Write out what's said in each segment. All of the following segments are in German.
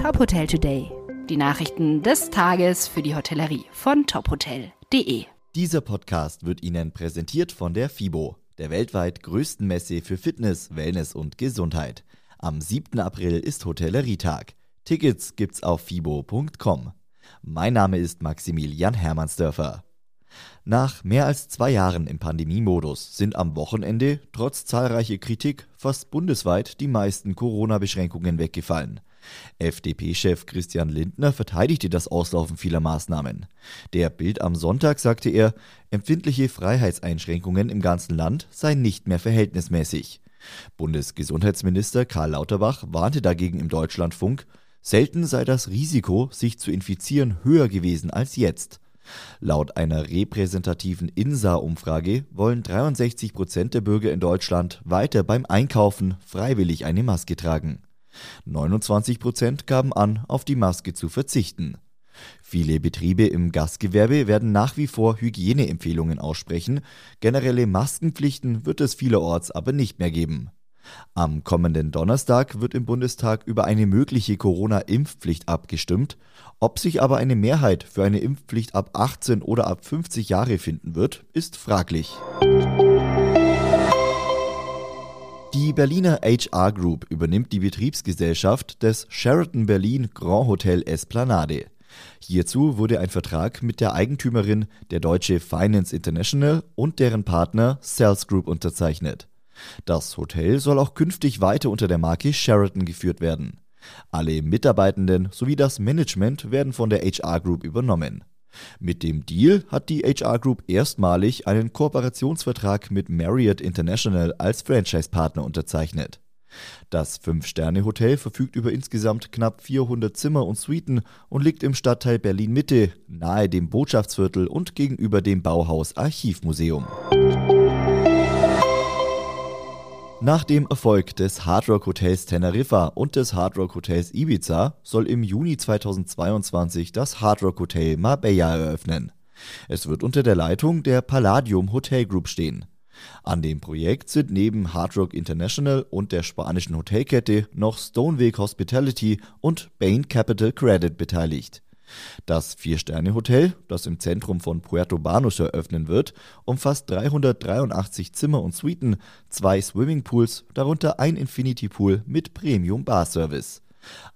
Top Hotel Today. Die Nachrichten des Tages für die Hotellerie von tophotel.de. Dieser Podcast wird Ihnen präsentiert von der FIBO, der weltweit größten Messe für Fitness, Wellness und Gesundheit. Am 7. April ist Hotellerietag. Tickets gibt's auf fibo.com. Mein Name ist Maximilian Hermannsdörfer. Nach mehr als zwei Jahren im Pandemiemodus sind am Wochenende, trotz zahlreicher Kritik, fast bundesweit die meisten Corona-Beschränkungen weggefallen. FDP-Chef Christian Lindner verteidigte das Auslaufen vieler Maßnahmen. Der Bild am Sonntag sagte er, empfindliche Freiheitseinschränkungen im ganzen Land seien nicht mehr verhältnismäßig. Bundesgesundheitsminister Karl Lauterbach warnte dagegen im Deutschlandfunk, selten sei das Risiko, sich zu infizieren, höher gewesen als jetzt. Laut einer repräsentativen INSA-Umfrage wollen 63 Prozent der Bürger in Deutschland weiter beim Einkaufen freiwillig eine Maske tragen. 29 Prozent gaben an, auf die Maske zu verzichten. Viele Betriebe im Gastgewerbe werden nach wie vor Hygieneempfehlungen aussprechen, generelle Maskenpflichten wird es vielerorts aber nicht mehr geben. Am kommenden Donnerstag wird im Bundestag über eine mögliche Corona-Impfpflicht abgestimmt. Ob sich aber eine Mehrheit für eine Impfpflicht ab 18 oder ab 50 Jahre finden wird, ist fraglich. Die Berliner HR Group übernimmt die Betriebsgesellschaft des Sheraton Berlin Grand Hotel Esplanade. Hierzu wurde ein Vertrag mit der Eigentümerin der Deutsche Finance International und deren Partner Sales Group unterzeichnet. Das Hotel soll auch künftig weiter unter der Marke Sheraton geführt werden. Alle Mitarbeitenden sowie das Management werden von der HR Group übernommen. Mit dem Deal hat die HR Group erstmalig einen Kooperationsvertrag mit Marriott International als Franchise-Partner unterzeichnet. Das Fünf-Sterne-Hotel verfügt über insgesamt knapp 400 Zimmer und Suiten und liegt im Stadtteil Berlin-Mitte, nahe dem Botschaftsviertel und gegenüber dem Bauhaus Archivmuseum. Nach dem Erfolg des Hard Rock Hotels Teneriffa und des Hard Rock Hotels Ibiza soll im Juni 2022 das Hard Rock Hotel Marbella eröffnen. Es wird unter der Leitung der Palladium Hotel Group stehen. An dem Projekt sind neben Hard Rock International und der spanischen Hotelkette noch Stoneweg Hospitality und Bain Capital Credit beteiligt. Das Vier-Sterne-Hotel, das im Zentrum von Puerto Banus eröffnen wird, umfasst 383 Zimmer und Suiten, zwei Swimmingpools, darunter ein Infinity Pool mit Premium Bar Service.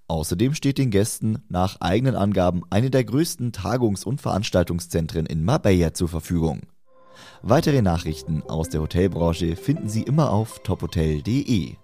Außerdem steht den Gästen nach eigenen Angaben eine der größten Tagungs- und Veranstaltungszentren in Marbella zur Verfügung. Weitere Nachrichten aus der Hotelbranche finden Sie immer auf tophotel.de.